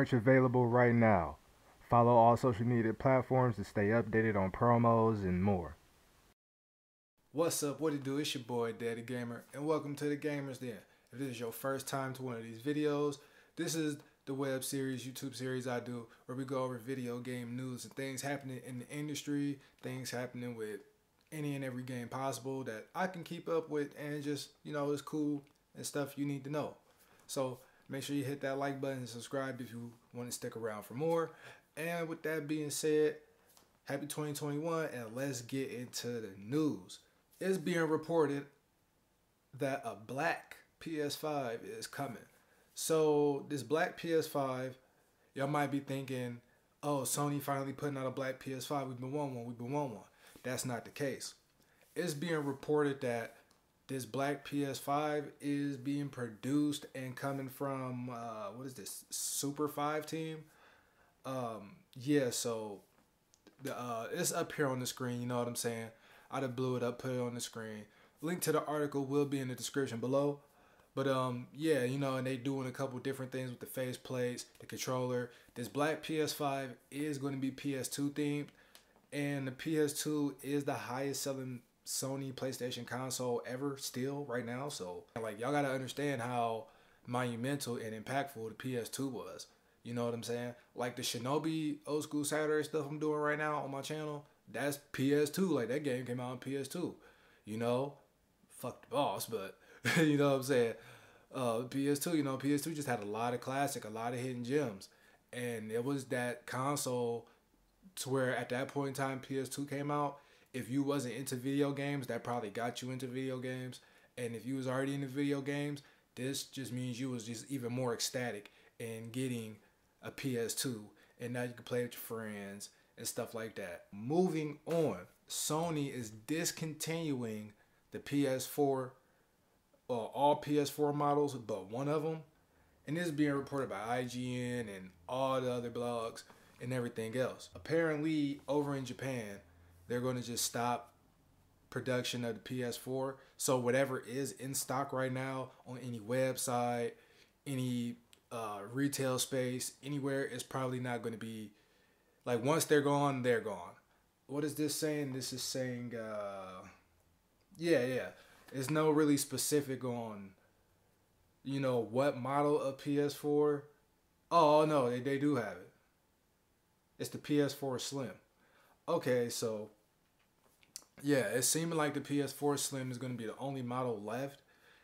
Merch available right now. Follow all social media platforms to stay updated on promos and more. What's up? What it do? It's your boy Daddy Gamer, and welcome to the Gamers Den. If this is your first time to one of these videos, this is the web series, YouTube series I do, where we go over video game news and things happening in the industry, things happening with any and every game possible that I can keep up with, and just you know, it's cool and stuff you need to know. So make sure you hit that like button and subscribe if you want to stick around for more. And with that being said, happy 2021, and let's get into the news. It's being reported that a black PS5 is coming. So this black PS5, y'all might be thinking, oh, Sony finally putting out a black PS5. We've been wanting one. We've been wanting one. That's not the case. It's being reported that this black PS5 is being produced and coming from uh, what is this Super Five team? Um, yeah, so the uh, it's up here on the screen. You know what I'm saying? I just blew it up, put it on the screen. Link to the article will be in the description below. But um, yeah, you know, and they doing a couple different things with the face plates, the controller. This black PS5 is going to be PS2 themed, and the PS2 is the highest selling Sony PlayStation console ever still right now. So like y'all gotta understand how monumental and impactful the PS2 was. You know what I'm saying? Like the Shinobi old school Saturday stuff I'm doing right now on my channel, that's PS2. Like that game came out on PS2. You know, fuck the boss, but you know what I'm saying? Uh, PS2, you know, PS2 just had a lot of classic, a lot of hidden gems. And it was that console to where at that point in time PS2 came out, if you wasn't into video games, that probably got you into video games. And if you was already into video games, this just means you was just even more ecstatic in getting a PS2 and now you can play with your friends and stuff like that. Moving on, Sony is discontinuing the PS4 well, uh, all PS4 models but one of them. And this is being reported by IGN and all the other blogs and everything else. Apparently, over in Japan, they're going to just stop production of the PS4. So whatever is in stock right now on any website, any uh, retail space, anywhere, is probably not going to be like once they're gone, they're gone. What is this saying? This is saying, uh, yeah, yeah. It's no really specific on, you know, what model of PS4. Oh no, they they do have it. It's the PS4 Slim. Okay, so yeah, it's seeming like the PS4 Slim is going to be the only model left,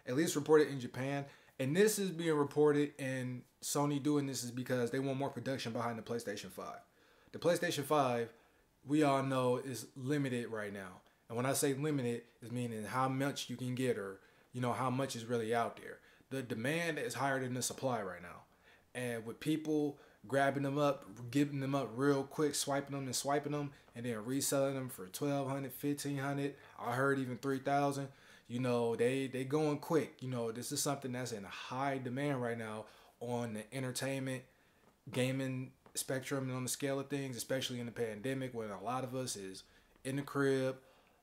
at least reported in Japan. And this is being reported, and Sony doing this is because they want more production behind the PlayStation 5. The PlayStation 5, we all know, is limited right now. And when I say limited, is meaning how much you can get or, you know, how much is really out there. The demand is higher than the supply right now. And with people grabbing them up, giving them up real quick, swiping them and swiping them, and then reselling them for 1200 1500 I heard even 3000 You know, they they going quick. You know, this is something that's in high demand right now on the entertainment, gaming spectrum and on the scale of things, especially in the pandemic when a lot of us is in the crib,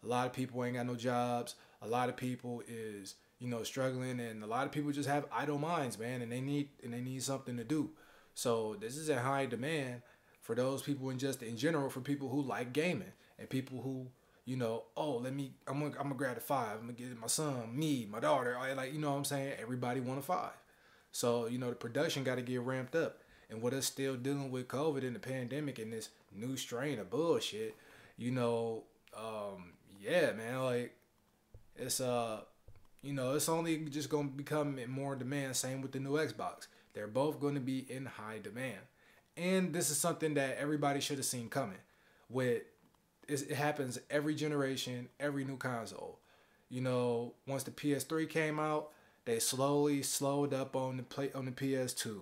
a lot of people ain't got no jobs, a lot of people is you know struggling and a lot of people just have idle minds man and they need and they need something to do so this is in high demand for those people and just in general for people who like gaming and people who you know oh let me i'm gonna, I'm gonna grab a five. I'm gonna get my son me my daughter like you know what i'm saying? Everybody want a five. So you know the production got to get ramped up. And with us still dealing with covid and the pandemic and this new strain of bullshit you know um yeah man like it's uh you know it's only just gonna become more demand. Same with the new xbox they're both going to be in high demand. And this is something that everybody should have seen coming. With it happens every generation, every new console. You know, once the PS3 came out, they slowly slowed up on the play on the PS2.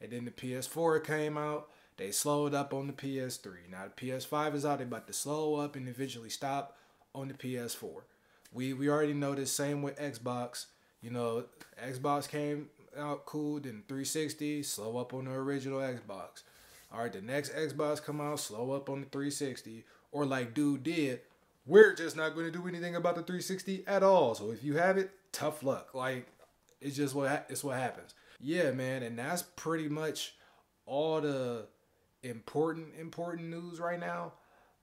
And then the PS4 came out, they slowed up on the PS3. Now the PS5 is out, they about to slow up and eventually stop on the PS4. We we already know this same with Xbox. You know, Xbox came out cool, then 360, slow up on the original Xbox. All right, the next Xbox come out, slow up on the 360, or like dude did, we're just not going to do anything about the 360 at all. So if you have it, tough luck. Like it's just what it's what happens. Yeah, man, and that's pretty much all the important important news right now.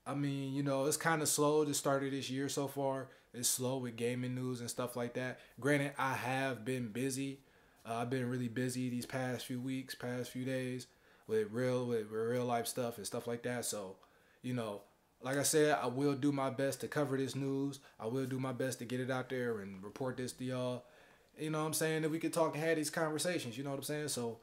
I mean, you know, it's kind of slow to start of this year so far. It's slow with gaming news and stuff like that. Granted, I have been busy. Uh, I've been really busy these past few weeks, past few days with real with real life stuff and stuff like that. So, you know, like I said, I will do my best to cover this news. I will do my best to get it out there and report this to y'all. You know what I'm saying? If we could talk and have these conversations. You know what I'm saying? So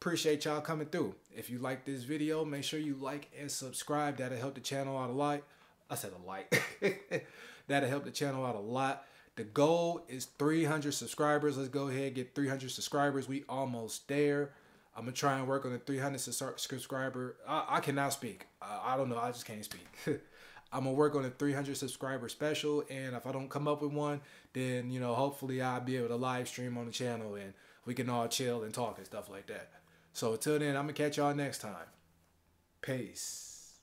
appreciate y'all coming through. If you like this video, make sure you like and subscribe. That'll help the channel out a lot. I said a lot. That'll help the channel out a lot. The goal is 300 subscribers. Let's go ahead get 300 subscribers. We almost there. I'm gonna try and work on the 300 subscriber. I, I cannot speak. I, I don't know. I just can't speak. I'm gonna work on a 300 subscriber special, and if I don't come up with one, then you know, hopefully I'll be able to live stream on the channel and we can all chill and talk and stuff like that. So until then, I'm gonna catch y'all next time. Peace.